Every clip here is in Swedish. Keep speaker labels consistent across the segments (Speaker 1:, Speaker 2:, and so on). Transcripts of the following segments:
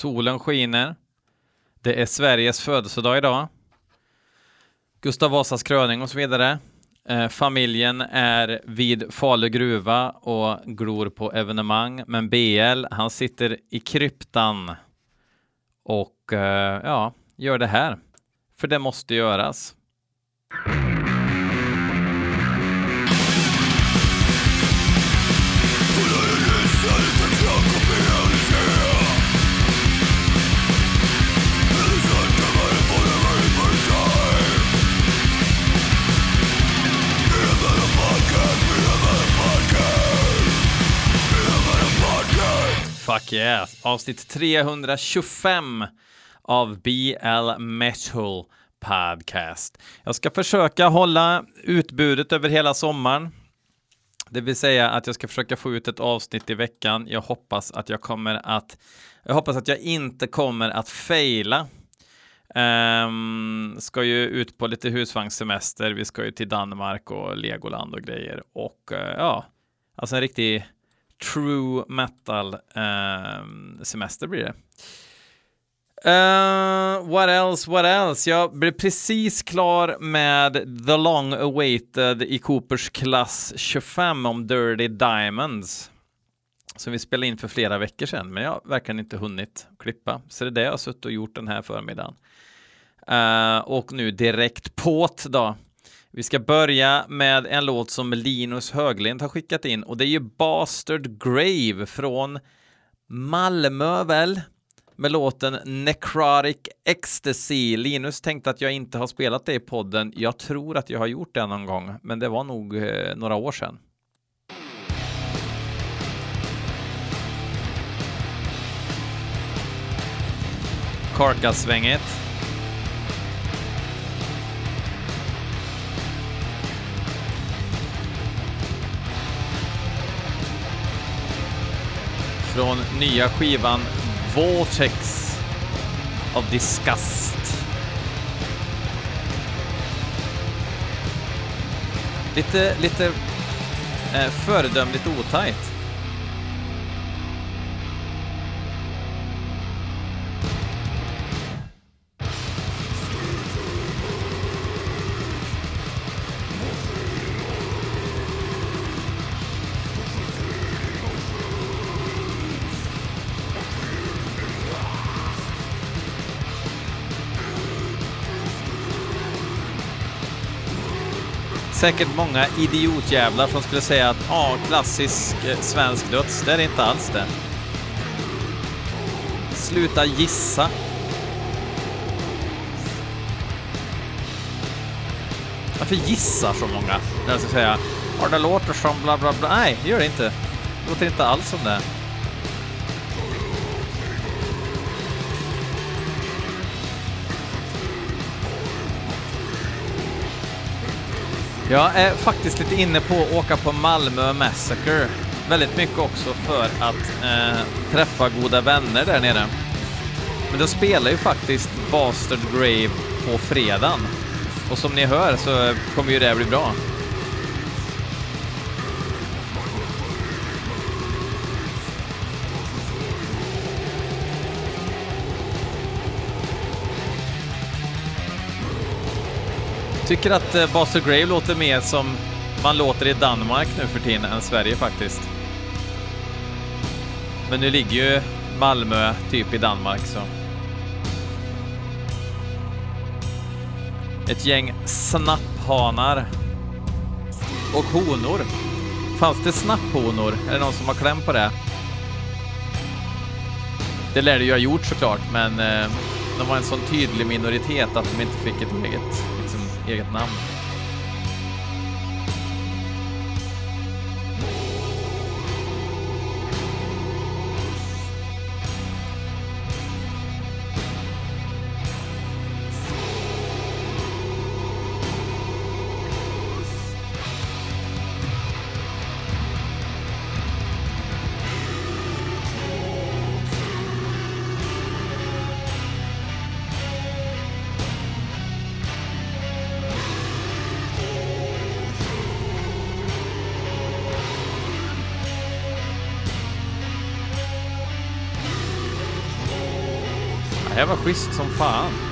Speaker 1: Solen skiner. Det är Sveriges födelsedag idag. Gustav Vasas kröning och så vidare. Eh, familjen är vid Falu gruva och glor på evenemang, men BL, han sitter i kryptan och eh, ja, gör det här. För det måste göras. Fuck yeah, Avsnitt 325 av BL Metal Podcast. Jag ska försöka hålla utbudet över hela sommaren. Det vill säga att jag ska försöka få ut ett avsnitt i veckan. Jag hoppas att jag kommer att jag hoppas att jag inte kommer att faila. Um, ehm, ska ju ut på lite husvagnssemester. Vi ska ju till Danmark och Legoland och grejer och uh, ja, alltså en riktig true metal uh, semester blir det. Uh, what else, what else? Jag blev precis klar med The Long Awaited i Coopers klass 25 om Dirty Diamonds. Som vi spelade in för flera veckor sedan, men jag har verkligen inte hunnit klippa. Så det är det jag har suttit och gjort den här förmiddagen. Uh, och nu direkt påt då. Vi ska börja med en låt som Linus Höglind har skickat in och det är ju Bastard Grave från Malmö väl? Med låten Necrotic Ecstasy. Linus tänkte att jag inte har spelat det i podden. Jag tror att jag har gjort det någon gång, men det var nog eh, några år sedan. Karkasvänget. svänget från nya skivan Vortex of Disgust. Lite, lite eh, föredömligt otajt. Säkert många idiotjävlar som skulle säga att ja, klassisk eh, svensk döds. Det är det inte alls det. Sluta gissa. Varför gissar så många? När jag ska säga ja, det låter som bla bla bla. Nej, det gör det inte. Det låter inte alls som det. Jag är faktiskt lite inne på att åka på Malmö Massacre. Väldigt mycket också för att eh, träffa goda vänner där nere. Men då spelar ju faktiskt Bastard Grave på fredagen. Och som ni hör så kommer ju det bli bra. Tycker att eh, Buster Grave låter mer som man låter i Danmark nu för tiden än Sverige faktiskt. Men nu ligger ju Malmö typ i Danmark så. Ett gäng snapphanar. Och honor. Fanns det snapphonor? Är det någon som har kläm på det? Det lär det ju ha gjort såklart, men eh, de var en sån tydlig minoritet att de inte fick ett eget eget här var schysst som fan.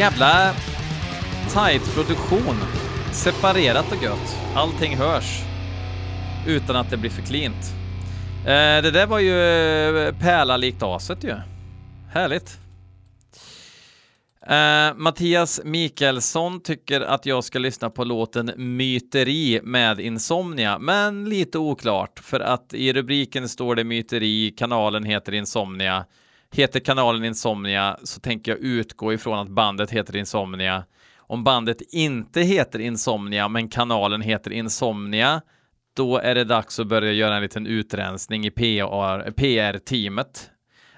Speaker 1: Jävla tight produktion. Separerat och gött. Allting hörs. Utan att det blir för klint. Eh, det där var ju eh, pärla likt aset ju. Härligt. Uh, Mattias Mikaelsson tycker att jag ska lyssna på låten Myteri med Insomnia, men lite oklart för att i rubriken står det Myteri, kanalen heter Insomnia. Heter kanalen Insomnia så tänker jag utgå ifrån att bandet heter Insomnia. Om bandet inte heter Insomnia men kanalen heter Insomnia då är det dags att börja göra en liten utrensning i PR-teamet,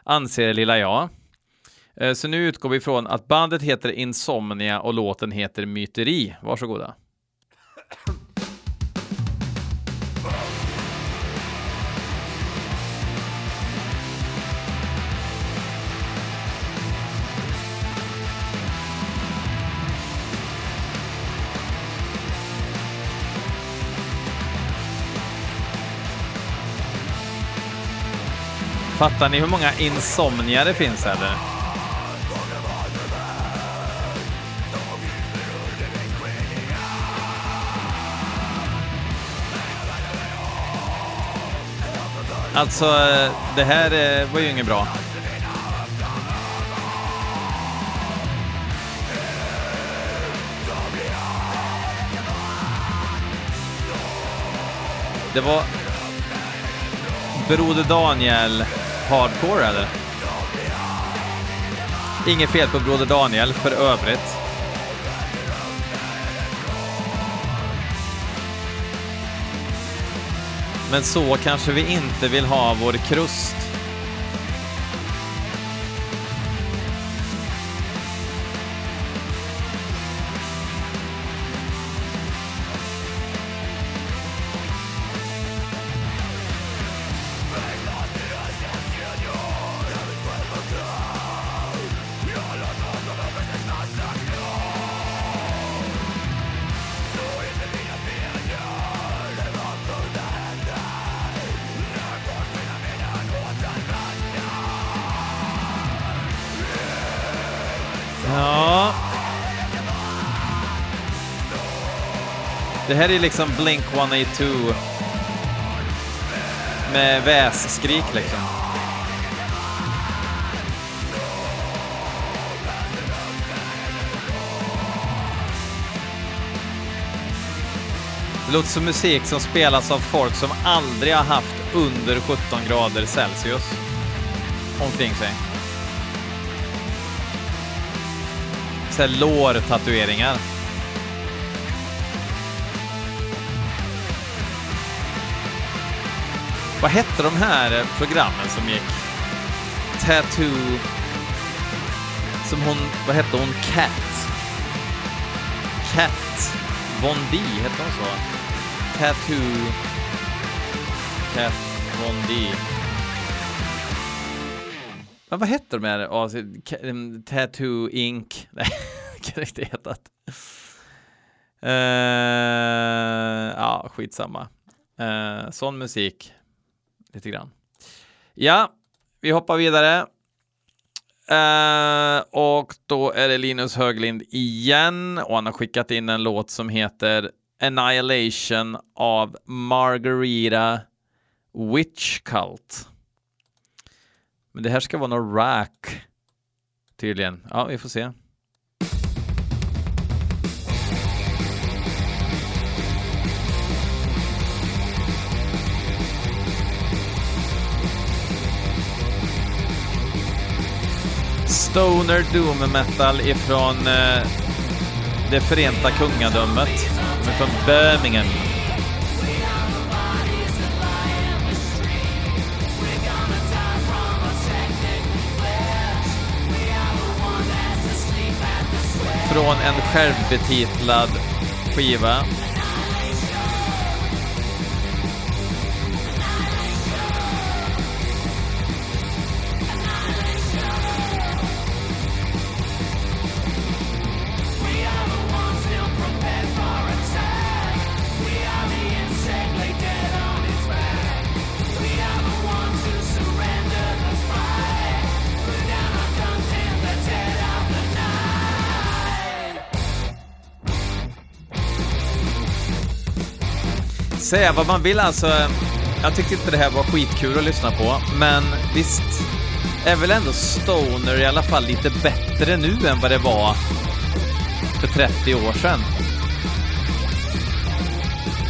Speaker 1: anser lilla jag. Eh, så nu utgår vi ifrån att bandet heter Insomnia och låten heter Myteri. Varsågoda. Fattar ni hur många insomnia det finns eller? Alltså, det här eh, var ju inget bra. Det var Broder Daniel hardcore eller? Inget fel på Broder Daniel för övrigt. Men så kanske vi inte vill ha vår krust. Det här är liksom Blink 182 med vässkrik liksom. Det låter som musik som spelas av folk som aldrig har haft under 17 grader Celsius omkring sig. Så här tatueringar Vad hette de här eh, programmen som gick? Tattoo... Som hon... Vad hette hon? Cat. Cat Von D, hette hon så? Tattoo... Cat Von D. Men vad hette de här? Alltså, Tattoo Inc. Nej, kan det inte hetat. Uh, ja, skitsamma. Uh, sån musik. Lite grann. Ja, vi hoppar vidare. Uh, och då är det Linus Höglind igen och han har skickat in en låt som heter Annihilation av Margarita Witch Cult. Men det här ska vara någon rack tydligen. Ja, vi får se. Stoner Doom Metal ifrån eh, det förenta kungadömet. De är från Birmingham. Från en självbetitlad skiva. Säga vad man vill alltså. Jag tyckte inte det här var skitkul att lyssna på, men visst är väl ändå Stoner i alla fall lite bättre nu än vad det var för 30 år sedan.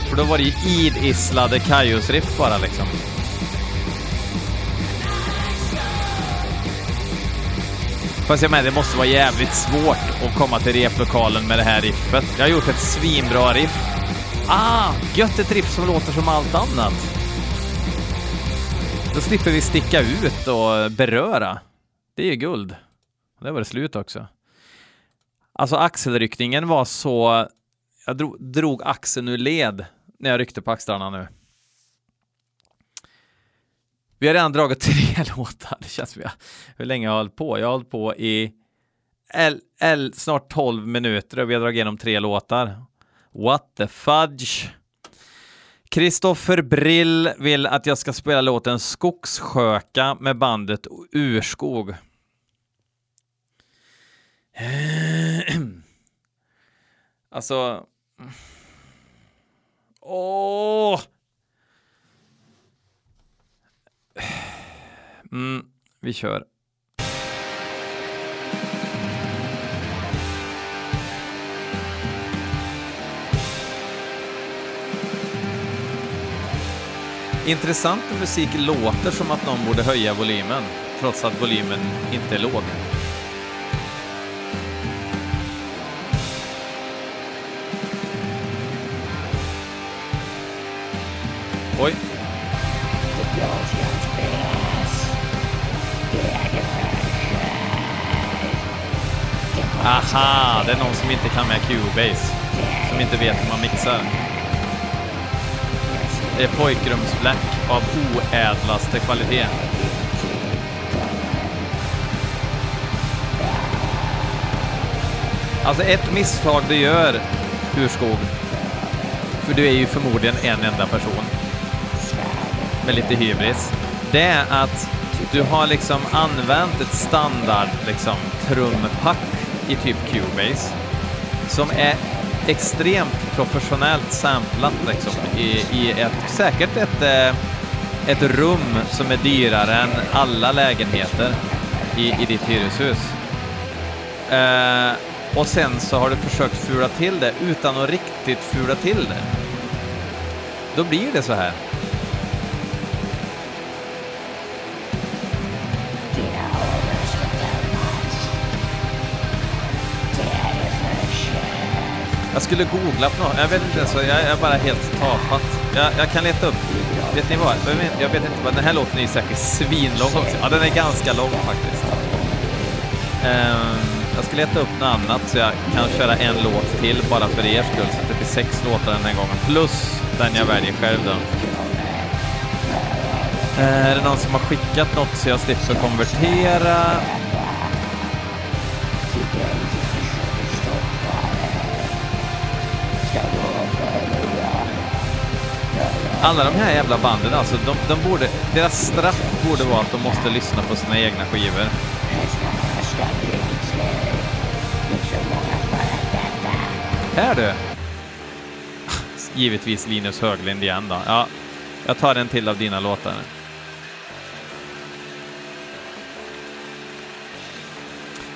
Speaker 1: För då var det ju idisslade Kaios-riff bara liksom. Fast jag menar, det måste vara jävligt svårt att komma till replokalen med det här riffet. Jag har gjort ett svinbra riff. Ah, gött ett riff som låter som allt annat. Då slipper vi sticka ut och beröra. Det är ju guld. Det var det slut också. Alltså axelryckningen var så... Jag drog, drog axeln ur led när jag ryckte på axlarna nu. Vi har redan dragit tre låtar. Det känns som jag, hur länge jag har hållit på. Jag har hållit på i L, L, snart 12 minuter och vi har dragit igenom tre låtar. What the fudge? Kristoffer Brill vill att jag ska spela låten Skogssköka med bandet Urskog. Alltså... Åh! Mm, vi kör. Intressant när musik låter som att någon borde höja volymen, trots att volymen inte är låg. Oj. Aha, det är någon som inte kan med Cubase. Som inte vet hur man mixar. Det är pojkrumsblack av oädlaste kvalitet. Alltså ett misstag du gör, Urskog, för du är ju förmodligen en enda person med lite hybris, det är att du har liksom använt ett standard liksom trumpack i typ Cubase som är extremt professionellt samplat liksom i, i ett, säkert ett, eh, ett rum som är dyrare än alla lägenheter i, i ditt hyreshus. Eh, och sen så har du försökt fula till det utan att riktigt fula till det. Då blir det så här. Jag skulle googla på något. Jag vet inte ens. Jag är bara helt tafatt. Jag, jag kan leta upp. Vet ni vad? Jag vet, jag vet inte vad. Den här låten är säkert svinlång också. Ja, den är ganska lång faktiskt. Um, jag ska leta upp något annat så jag kan köra en låt till bara för er skull. Så att det blir sex låtar den här gången. Plus den jag väljer själv då. Uh, är det någon som har skickat något så jag slipper konvertera? Alla de här jävla banden, alltså, de, de borde, deras straff borde vara att de måste lyssna på sina egna skivor. Här du! Givetvis Linus Höglind igen då. Ja, jag tar en till av dina låtar.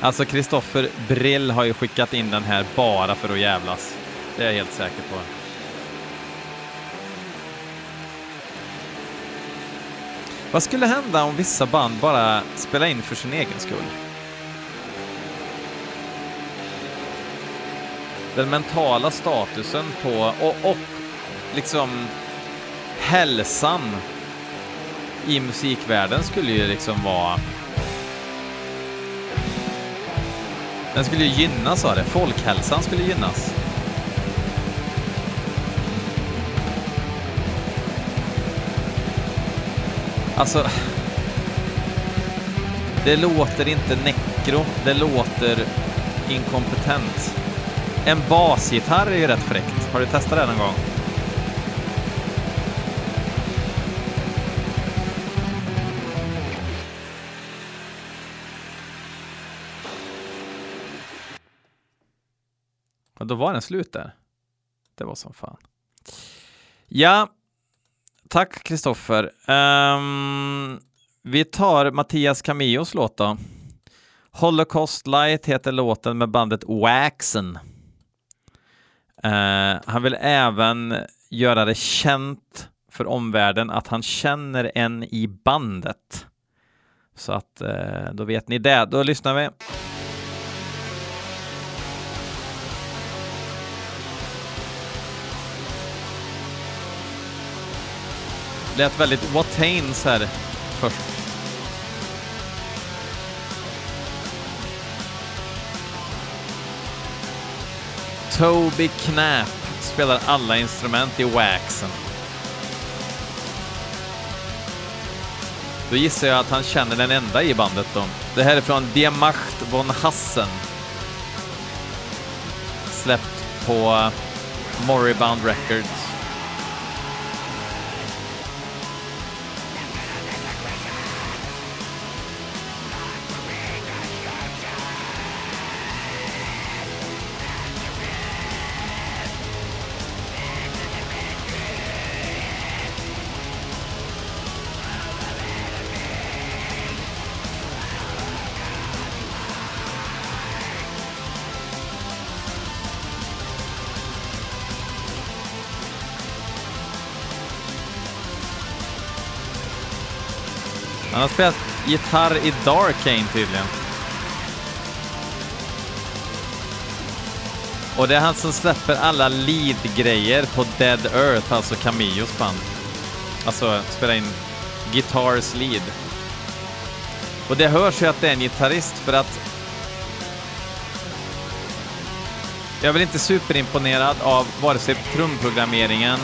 Speaker 1: Alltså Kristoffer Brill har ju skickat in den här bara för att jävlas. Det är jag helt säker på. Vad skulle hända om vissa band bara spelade in för sin egen skull? Den mentala statusen på, och, och liksom hälsan i musikvärlden skulle ju liksom vara... Den skulle ju gynnas av det. Folkhälsan skulle gynnas. Alltså... Det låter inte nekro, det låter inkompetent. En basgitarr är ju rätt fräckt. Har du testat det någon gång? Och då var den slut där. Det var som fan. Ja, tack Kristoffer. Um, vi tar Mattias Camillos låt då. Holocaust Light heter låten med bandet Waxen. Uh, han vill även göra det känt för omvärlden att han känner en i bandet. Så att uh, då vet ni det. Då lyssnar vi. Lät väldigt Watains här först. Toby Knapp spelar alla instrument i Waxen. Då gissar jag att han känner den enda i bandet då. Det här är från Diemacht von Hassen. Släppt på Moribund Records. Har spelat gitarr i Darkane tydligen. Och det är han som släpper alla lead-grejer på Dead Earth, alltså Camillos band. Alltså spela in Guitars lead. Och det hörs ju att det är en gitarrist för att jag är väl inte superimponerad av vare sig trumprogrammeringen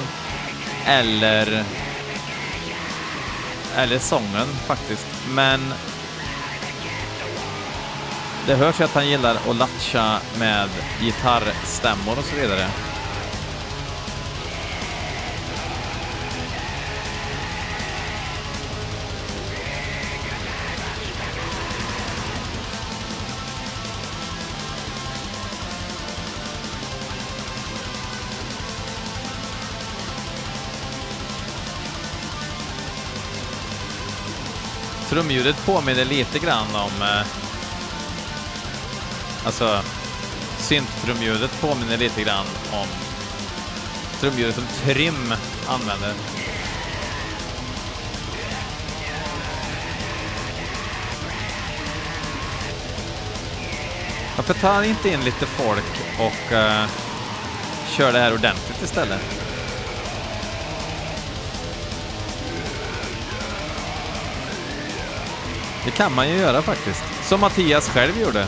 Speaker 1: eller eller sången faktiskt. Men det hörs ju att han gillar att latcha med gitarrstämmor och så vidare. Trumljudet påminner lite grann om... Eh, alltså, synttrumljudet påminner lite grann om trumljudet som Trim använder. Varför tar han inte in lite folk och uh, kör det här ordentligt istället? Det kan man ju göra faktiskt. Som Mattias själv gjorde.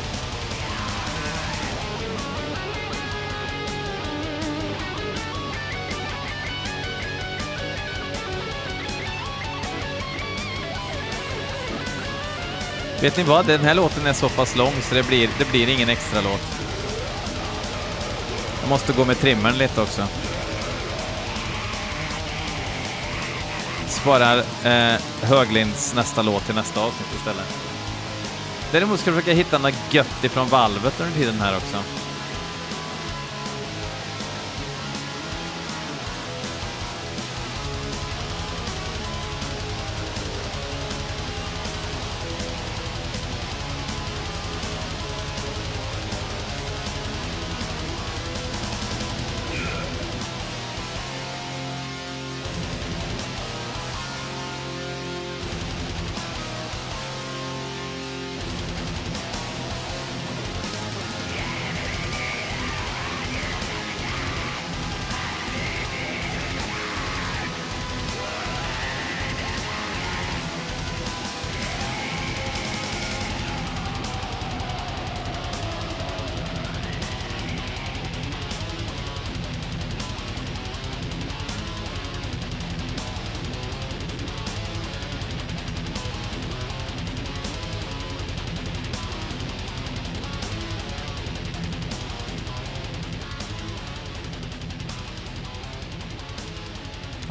Speaker 1: Vet ni vad? Den här låten är så pass lång så det blir, det blir ingen extra låt. Jag måste gå med trimmern lite också. Sparar eh, Höglinds nästa låt till nästa avsnitt istället. Däremot ska jag försöka hitta något gött ifrån valvet under tiden här också.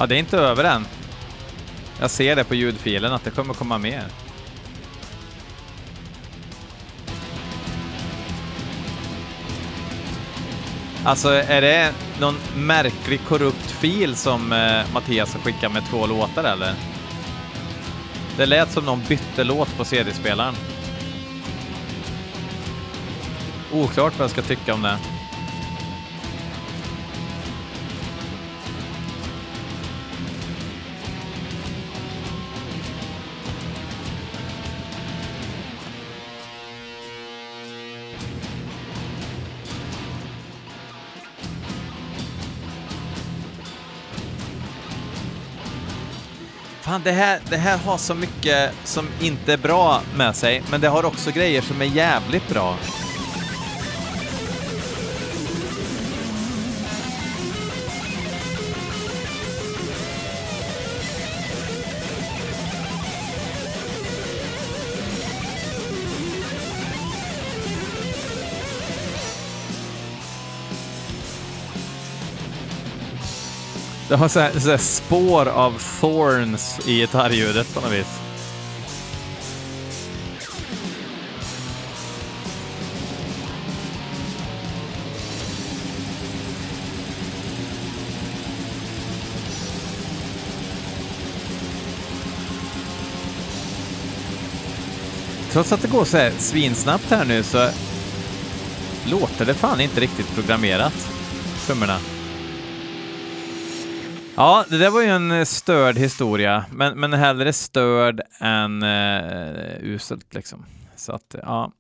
Speaker 1: Ja, det är inte över än. Jag ser det på ljudfilen att det kommer komma mer. Alltså, är det någon märklig korrupt fil som eh, Mattias har skickat med två låtar eller? Det lät som någon bytte låt på CD-spelaren. Oklart vad jag ska tycka om det. Fan, det här, det här har så mycket som inte är bra med sig, men det har också grejer som är jävligt bra. Det har så här, så här spår av thorns i gitarrljudet på något vis. Trots att det går så här svinsnabbt här nu så låter det fan inte riktigt programmerat, trummorna. Ja, det där var ju en eh, störd historia, men, men hellre störd än uh, uselt liksom. Så att, eh, ja.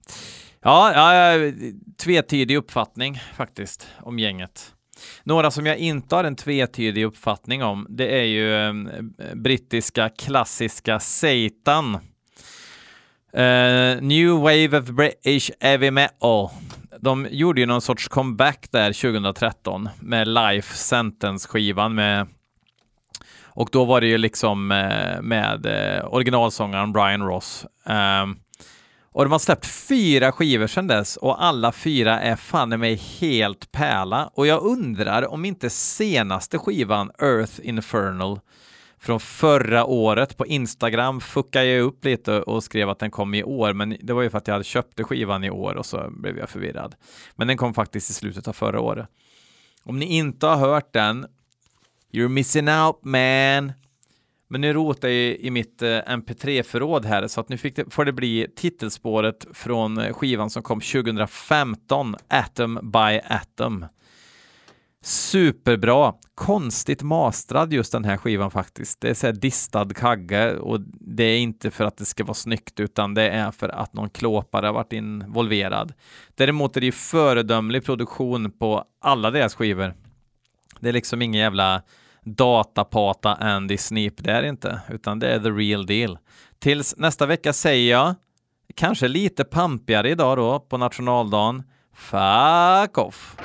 Speaker 1: Ja, ja, tvetydig uppfattning faktiskt om gänget. Några som jag inte har en tvetydig uppfattning om, det är ju eh, brittiska klassiska Satan. Uh, New Wave of British Heavy Metal. De gjorde ju någon sorts comeback där 2013 med Life Sentence-skivan med och då var det ju liksom eh, med eh, originalsångaren Brian Ross. Ehm, och de har släppt fyra skivor sedan dess och alla fyra är fan i mig helt pärla. Och jag undrar om inte senaste skivan Earth Infernal från förra året på Instagram fuckade jag upp lite och skrev att den kom i år, men det var ju för att jag hade köpt skivan i år och så blev jag förvirrad. Men den kom faktiskt i slutet av förra året. Om ni inte har hört den, You're missing out man. Men nu rotar jag i mitt eh, mp3-förråd här så att nu fick det, får det bli titelspåret från eh, skivan som kom 2015, Atom by Atom. Superbra, konstigt mastrad just den här skivan faktiskt. Det är så här distad kagge och det är inte för att det ska vara snyggt utan det är för att någon klåpare har varit involverad. Däremot är det ju föredömlig produktion på alla deras skivor. Det är liksom ingen jävla datapata Andy Sneap. det är det inte, utan det är the real deal. Tills nästa vecka säger jag, kanske lite pampigare idag då på nationaldagen, fuck off!